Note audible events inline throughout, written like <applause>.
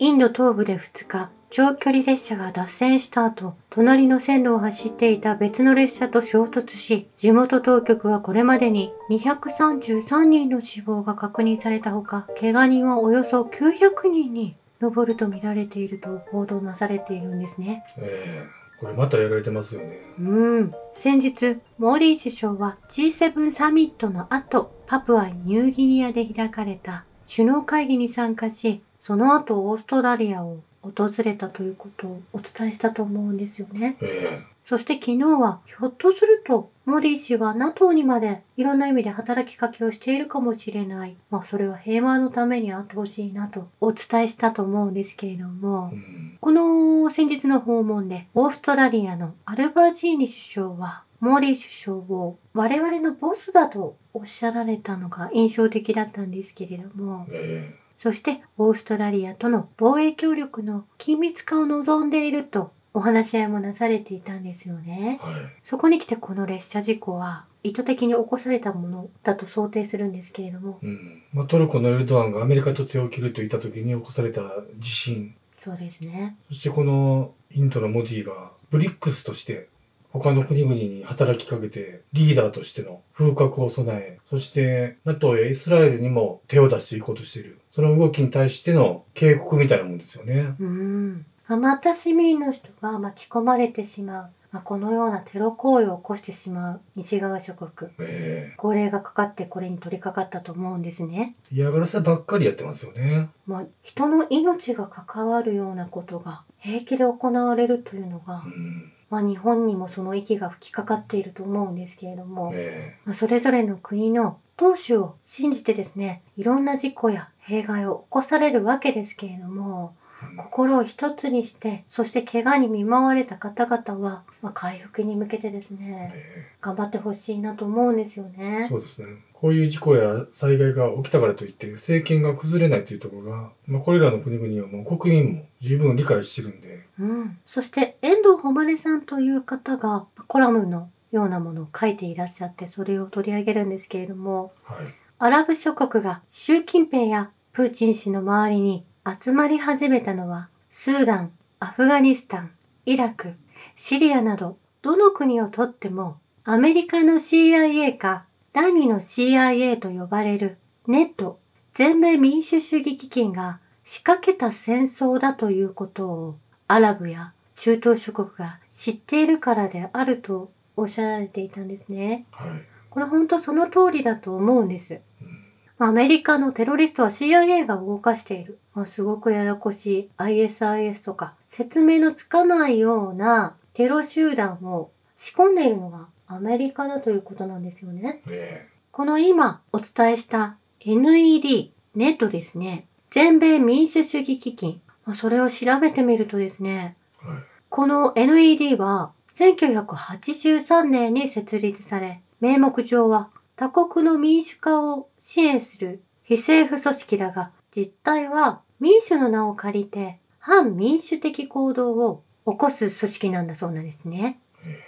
インド東部で2日、長距離列車が脱線した後、隣の線路を走っていた別の列車と衝突し、地元当局はこれまでに233人の死亡が確認されたほか、怪我人はおよそ900人に上ると見られていると報道なされているんですね。ええこれまたやられてますよね。うん。先日、モーディ首相は G7 サミットの後、パプアニューギニアで開かれた首脳会議に参加し、その後オーストラリアを訪れたということをお伝えしたと思うんですよね。えそして昨日は、ひょっとすると、モディ氏は NATO にまでいろんな意味で働きかけをしているかもしれない。まあそれは平和のためにあってほしいなとお伝えしたと思うんですけれどもえ、うん。この先日の訪問で、オーストラリアのアルバジーニ首相は、モーリー首相を我々のボスだとおっしゃられたのが印象的だったんですけれども、えそしてオーストラリアとの防衛協力の緊密化を望んでいるとお話し合いもなされていたんですよねえ。はい。そこに来てこの列車事故は意図的に起こされたものだと想定するんですけれども、うん。まあ、トルコのエルドアンがアメリカと手を切ると言った時に起こされた地震。そうですね。そしてこのインドのモディがブリックスとして他の国々に働きかけてリーダーとしての風格を備え、そして NATO やイスラエルにも手を出していこうとしている。その動きに対しての警告みたいなもんですよね。うーん。まあまた市民の人が巻き込まれてしまう。まあ、このようなテロ行為を起こしてしまう西側諸国。え高齢がかかってこれに取り掛かったと思うんですね。え嫌がらせばっかりやってますよね。まあ、人の命が関わるようなことが平気で行われるというのがう、ん。まあ、日本にもその息が吹きかかっていると思うんですけれども、えまあ、それぞれの国の当主を信じてですね、いろんな事故や弊害を起こされるわけですけれども、え心を一つにして、そして怪我に見舞われた方々は、まあ、回復に向けてですね、え頑張ってほしいなと思うんですよえね。そうですね。こういう事故や災害が起きたからといって政権が崩れないというところが、まあ、これらの国々はもう国民も十分理解してるんで、うん。そして、遠藤誉さんという方が、コラムのようなものを書いていらっしゃって、それを取り上げるんですけれども、はい。アラブ諸国が習近平やプーチン氏の周りに集まり始めたのは、スーダン、アフガニスタン、イラク、シリアなど、どの国をとっても、アメリカの CIA か、第二の CIA と呼ばれるネット、全米民主主義基金が仕掛けた戦争だということを、アラブや中東諸国が知っているからであるとおっしゃられていたんですね。はい。これ本当その通りだと思うんです。うんアメリカのテロリストは CIA が動かしている。まあ、すごくややこしい ISIS とか説明のつかないようなテロ集団を仕込んでいるのがアメリカだということなんですよね。えこの今お伝えした NED、ネットですね。全米民主主義基金。まあ、それを調べてみるとですね、えはい。この NED は1983年に設立され、名目上は他国の民主化を支援する非政府組織だが、実態は民主の名を借りて反民主的行動を起こす組織なんだそうなんですね。え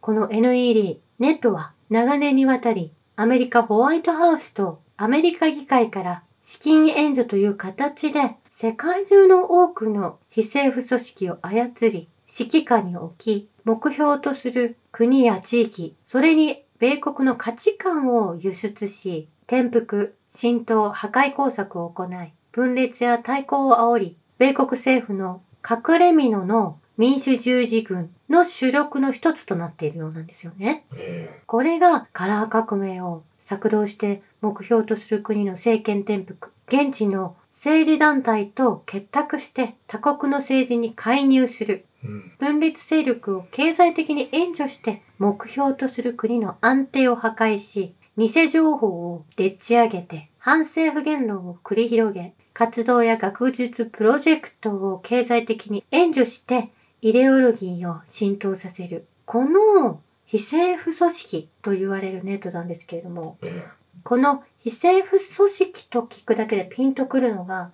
この NED、ネットは長年にわたりアメリカホワイトハウスとアメリカ議会から資金援助という形で世界中の多くの非政府組織を操り指揮下に置き目標とする国や地域、それに米国の価値観を輸出し転覆、浸透、破壊工作を行い分裂や対抗を煽り米国政府の隠れ蓑の民主十字軍の主力の一つとなっているようなんですよね。えこれがカラー革命を策動して目標とする国の政権転覆、現地の政治団体と結託して他国の政治に介入する。分裂勢力を経済的に援助して目標とする国の安定を破壊し、偽情報をでっち上げて反政府言論を繰り広げ、活動や学術プロジェクトを経済的に援助してイデオロギーを浸透させる。この非政府組織と言われるネットなんですけれども、えこの非政府組織と聞くだけでピンとくるのが。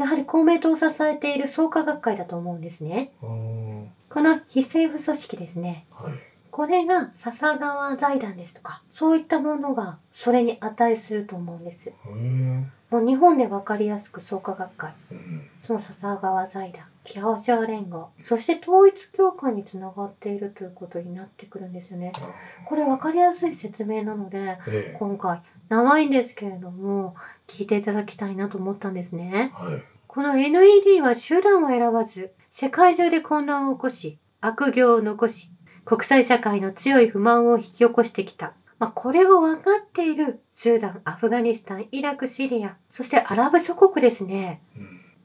やはり公明党を支えている創価学会だと思うんですね。この非政府組織ですね。はい。これが笹川財団ですとか、そういったものがそれに値すると思うんです。もう日本でわかりやすく創価学会、うん。その笹川財団、キャオシャー連合、そして統一教会につながっているということになってくるんですよね。あこれわかりやすい説明なので、ええ。今回長いんですけれども、聞いていただきたいなと思ったんですね。はい。この NED は手段を選ばず、世界中で混乱を起こし、悪行を残し、国際社会の強い不満を引き起こしてきた。まあ、これを分かっているスーダン、アフガニスタン、イラク、シリア、そしてアラブ諸国ですね。う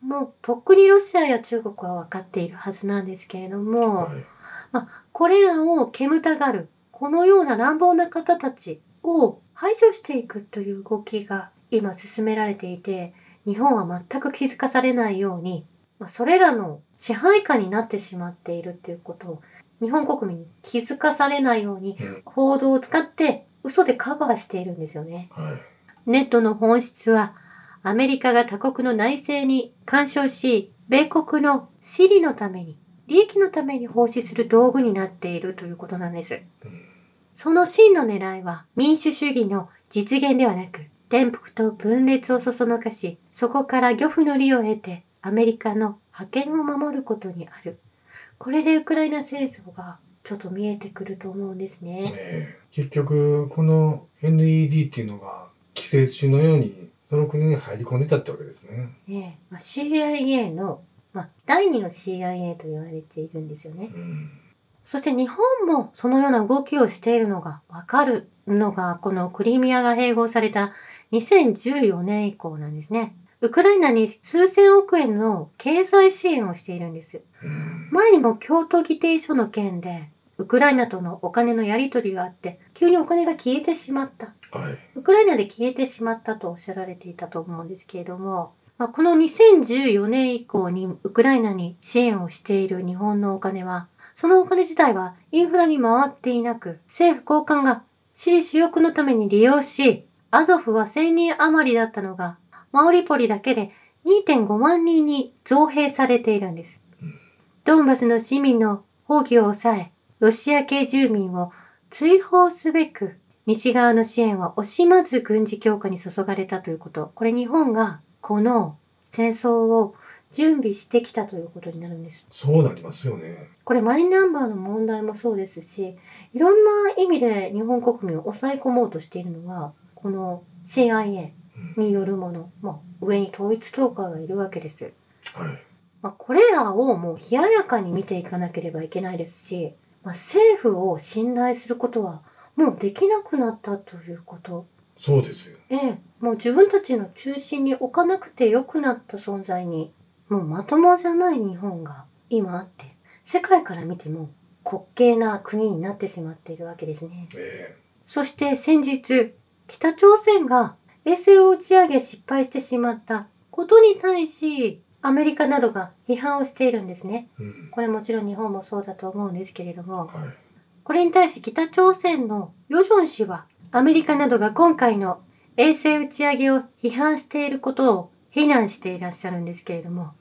ん。もうとっくにロシアや中国は分かっているはずなんですけれども、はい。これらを煙たがる、このような乱暴な方たちを排除していくという動きが今進められていて、日本は全く気づかされないように、まあ、それらの支配下になってしまっているっていうことを日本国民に気づかされないようにうん。報道を使って嘘でカバーしているんですよね。はい。ネットの本質は、アメリカが他国の内政に干渉し、米国の私利のために、利益のために奉仕する道具になっているということなんです。うん。その真の狙いは、民主主義の実現ではなく、転覆と分裂をそそのかし、そこから漁夫の利を得て、アメリカの覇権を守ることにある。これでウクライナ戦争がちょっと見えてくると思うんですね。ええ結局、この NED っていうのが、寄生虫のように、その国に入り込んでたってわけですね。ねえまあ、CIA の、まあ、第二の CIA と言われているんですよね。うん。そして日本もそのような動きをしているのがわかるのが、このクリミアが併合された2014年以降なんですね。ウクライナに数千億円の経済支援をしているんです。うん。前にも京都議定書の件で、ウクライナとのお金のやり取りがあって、急にお金が消えてしまった。はい。ウクライナで消えてしまったとおっしゃられていたと思うんですけれども、まあ、この2014年以降にウクライナに支援をしている日本のお金は、そのお金自体はインフラに回っていなく、政府高官が私利私欲のために利用し、アゾフは1000人余りだったのが、マオリポリだけで2.5万人に増兵されているんですうん。ドンバスの市民の放棄を抑え、ロシア系住民を追放すべく、西側の支援は惜しまず軍事強化に注がれたということ。これ日本がこの戦争を準備してきたということになるんです。そうなりますよね。これマイナンバーの問題もそうですし、いろんな意味で日本国民を抑え込もうとしているのが、この CIA うん。によるもの、まあ、上に統一教会がいるわけです。はい。まあ、これらをもう冷ややかに見ていかなければいけないですし、まあ、政府を信頼することはもうできなくなったということ。そうですよ。ええ、もう自分たちの中心に置かなくてよくなった存在に、もうまともじゃない日本が今あって、世界から見ても滑稽な国になってしまっているわけですね。えそして先日、北朝鮮が衛星を打ち上げ失敗してしまったことに対し、アメリカなどが批判をしているんですね。えうん。これもちろん日本もそうだと思うんですけれども、はい。これに対し北朝鮮のヨジョン氏は、アメリカなどが今回の衛星打ち上げを批判していることを非難していらっしゃるんですけれども、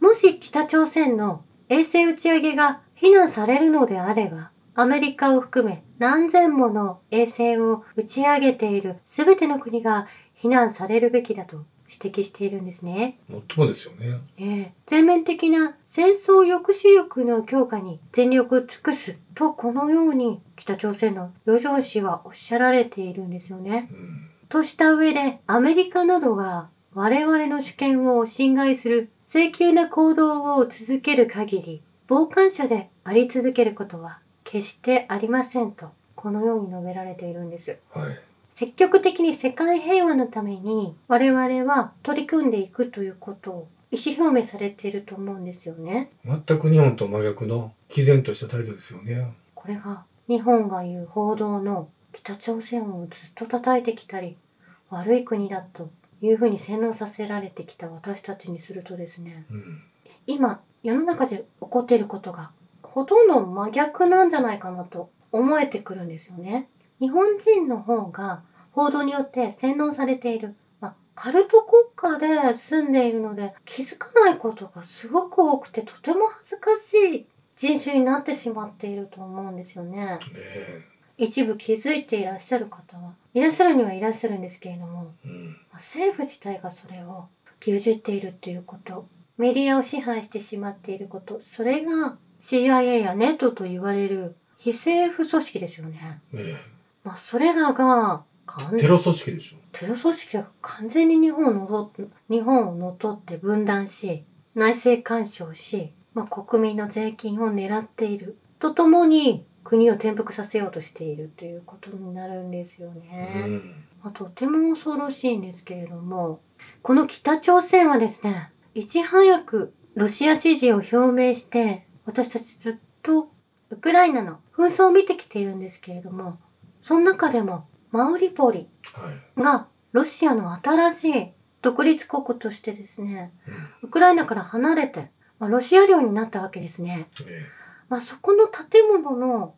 もし北朝鮮の衛星打ち上げが非難されるのであれば、アメリカを含め何千もの衛星を打ち上げている全ての国が非難されるべきだと指摘しているんですね。もっともですよね。ええ全面的な戦争抑止力の強化に全力を尽くすとこのように北朝鮮のヨジョン氏はおっしゃられているんですよね。うん。とした上でアメリカなどが我々の主権を侵害する請求な行動を続ける限り傍観者であり続けることは決してありませんとこのように述べられているんです。はい。積極的に世界平和のために我々は取り組んでいくということを意思表明されていると思うんですよね。全く日本と真逆の毅然とした態度ですよね。これが日本が言う報道の北朝鮮をずっと叩いてきたり悪い国だというふうに洗脳させられてきた私たちにするとですねうん。今世の中で起こっていることがほとんど真逆なんじゃないかなと思えてくるんですよね。日本人の方が報道によって洗脳されている。まあ、カルト国家で住んでいるので気づかないことがすごく多くてとても恥ずかしい人種になってしまっていると思うんですよね。え一部気づいていらっしゃる方はいらっしゃるにはいらっしゃるんですけれども、えうん。まあ政府自体がそれを牛耳っているということ、メディアを支配してしまっていること、それが CIA やネットと言われる非政府組織ですよね。えまあ、それらがテロ組織でしょ。テロ組織が完全に日本をのと日本を乗っ取って分断し、内政干渉し、まあ、国民の税金を狙っている。とともに国を転覆させようとしているということになるんですようね。ん。まあ、とても恐ろしいんですけれども、この北朝鮮はですね、いち早くロシア支持を表明して、私たちずっとウクライナの紛争を見てきているんですけれども、その中でもマウリポリはい。がロシアの新しい独立国としてですね、うん。ウクライナから離れて、まあ、ロシア領になったわけですね。えまあ、そこの建物の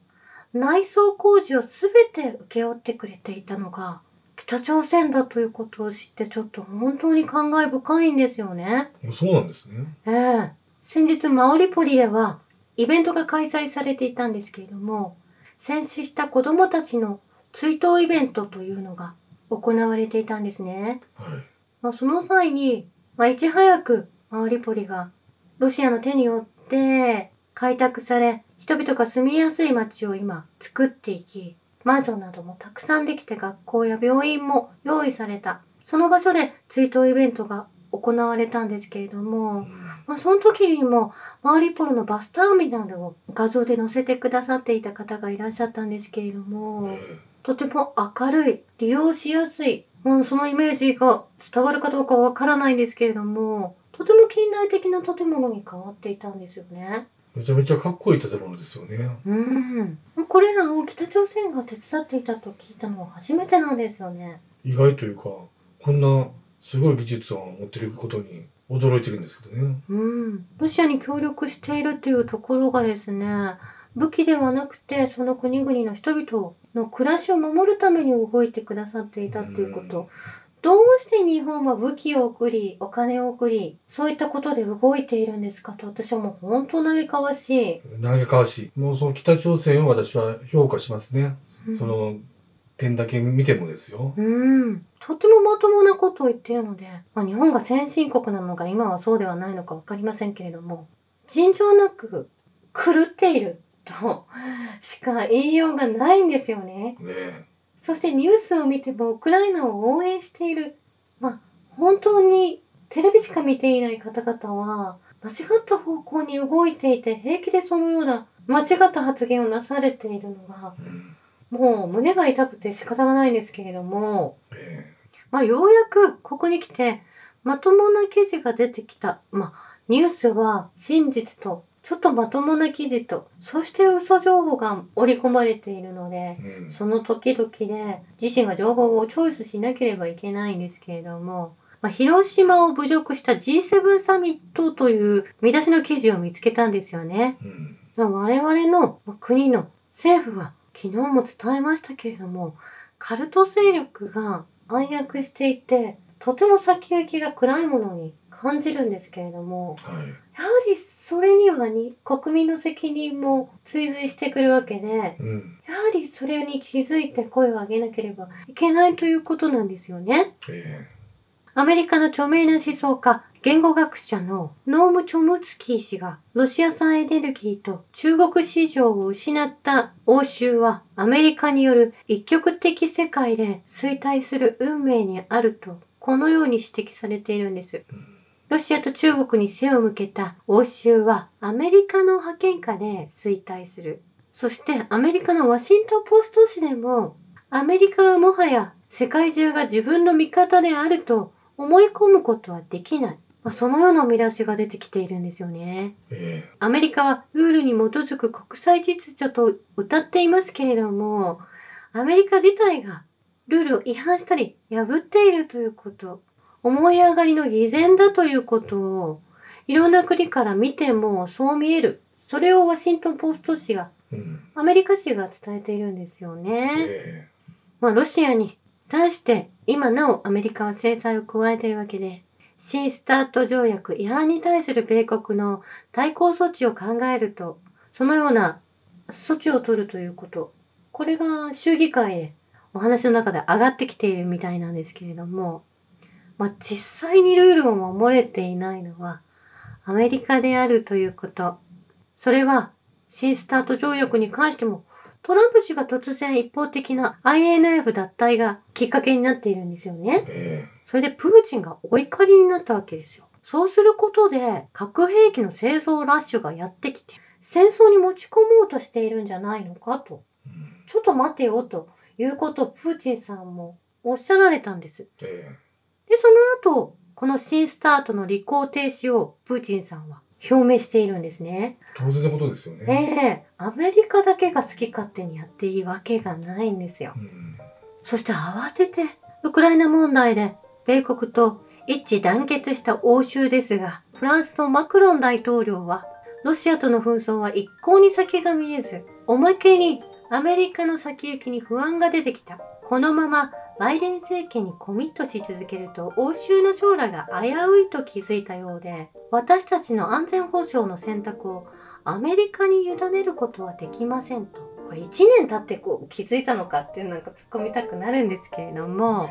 内装工事をすべて請け負ってくれていたのが北朝鮮だということを知ってちょっと本当に感慨深いんですよね。えそうなんですね。ええ先日マオリポリではイベントが開催されていたんですけれども、戦死した子供たちの追悼イベントというのが行われていたんですね。はい。まあ、その際に、まあ、いち早くマウリポリがロシアの手によって開拓され、人々が住みやすい街を今作っていき、マンションなどもたくさんできて学校や病院も用意された。その場所で追悼イベントが行われたんですけれどうも、んまあ、その時にもマウリポルのバスターミナルを画像で載せてくださっていた方がいらっしゃったんですけれども、えとても明るい、利用しやすい、まあ、そのイメージが伝わるかどうかわからないんですけれども、とても近代的な建物に変わっていたんですよね。えめちゃめちゃかっこいい建物ですよね。うん。これらを北朝鮮が手伝っていたと聞いたのは初めてなんですよね。意外というか、こんなすごい技術を持ってることに驚いてるんですけどね。うん。ロシアに協力しているっていうところがですね、武器ではなくて、その国々の人々の暮らしを守るために動いてくださっていたっていうこと。どうして日本は武器を送り、お金を送り、そういったことで動いているんですかと私はもう本当嘆かわしい。嘆かわしい。もうその北朝鮮を私は評価しますね。うんその点だけ見てもですよ。うん。とてもまともなことを言っているので、まあ、日本が先進国なのか今はそうではないのかわかりませんけれども、尋常なく狂っていると <laughs> しか言いようがないんですよね。ねえ。そしてニュースを見てもウクライナを応援している。まあ、本当にテレビしか見ていない方々は、間違った方向に動いていて、平気でそのような間違った発言をなされているのが、うん。もう胸が痛くて仕方がないんですけれども、えまあ、ようやくここに来て、まともな記事が出てきた。まあ、ニュースは真実と、ちょっとまともな記事と、そして嘘情報が織り込まれているので、え。うん。その時々で自身が情報をチョイスしなければいけないんですけれども、まあ、広島を侮辱した G7 サミットという見出しの記事を見つけたんですよね。うん。まあ我々のまあ国の政府は昨日も伝えましたけれども、カルト勢力が暗躍していて、とても先行きが暗いものに感じるんですけれども、はい。やはりそれにはに国民の責任も追随してくるわけで、うん。やはりそれに気づいて声を上げなければいけないということなんですよね。えアメリカの著名な思想家、言語学者のノーム・チョムツキー氏がロシア産エネルギーと中国市場を失った欧州はアメリカによる一極的世界で衰退する運命にあるとこのように指摘されているんです。ロシアと中国に背を向けた欧州はアメリカの覇権下で衰退する。そしてアメリカのワシントンポスト紙でもアメリカはもはや世界中が自分の味方であると思い込むことはできない。まあ、そのような見出しが出てきているんですよね。えアメリカはルールに基づく国際秩序と謳っていますけれども、アメリカ自体がルールを違反したり破っているということ、思い上がりの偽善だということを、いろんな国から見てもそう見える。それをワシントンポスト紙が、え。うん。アメリカ紙が伝えているんですよね。えまあ、ロシアに対して今なおアメリカは制裁を加えているわけで、新スタート条約違反に対する米国の対抗措置を考えると、そのような措置を取るということ、これが州議会でお話の中で上がってきているみたいなんですけれども、まあ、実際にルールを守れていないのはアメリカであるということ。それは新スタート条約に関してもトランプ氏が突然一方的な INF 脱退がきっかけになっているんですよね。えそれでプーチンがお怒りになったわけですよ。そうすることで核兵器の製造ラッシュがやってきて戦争に持ち込もうとしているんじゃないのかと。ちょっと待てよということをプーチンさんもおっしゃられたんです。えで、その後、この新スタートの履行停止をプーチンさんは表明しているんですね。え当然のことですよね。ええアメリカだけが好き勝手にやっていいわけがないんですよ。うんそして慌てて、ウクライナ問題で米国と一致団結した欧州ですが、フランスのマクロン大統領は、ロシアとの紛争は一向に先が見えず、おまけにアメリカの先行きに不安が出てきた。このままバイデン政権にコミットし続けると欧州の将来が危ういと気づいたようで、私たちの安全保障の選択をアメリカに委ねることはできませんと。これ1年経ってこう気づいたのかっていうなんか突っ込みたくなるんですけれども、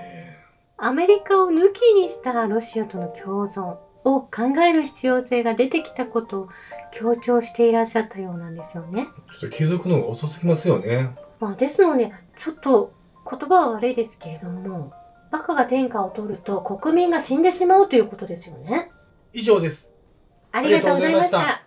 アメリカを抜きにしたロシアとの共存を考える必要性が出てきたことを強調していらっしゃったようなんですよね。えちょっと気づくのが遅すぎますよね。まあですので、ちょっと言葉は悪いですけれども、バカが天下を取ると国民が死んでしまうということですよね。以上です。ありがとうございました。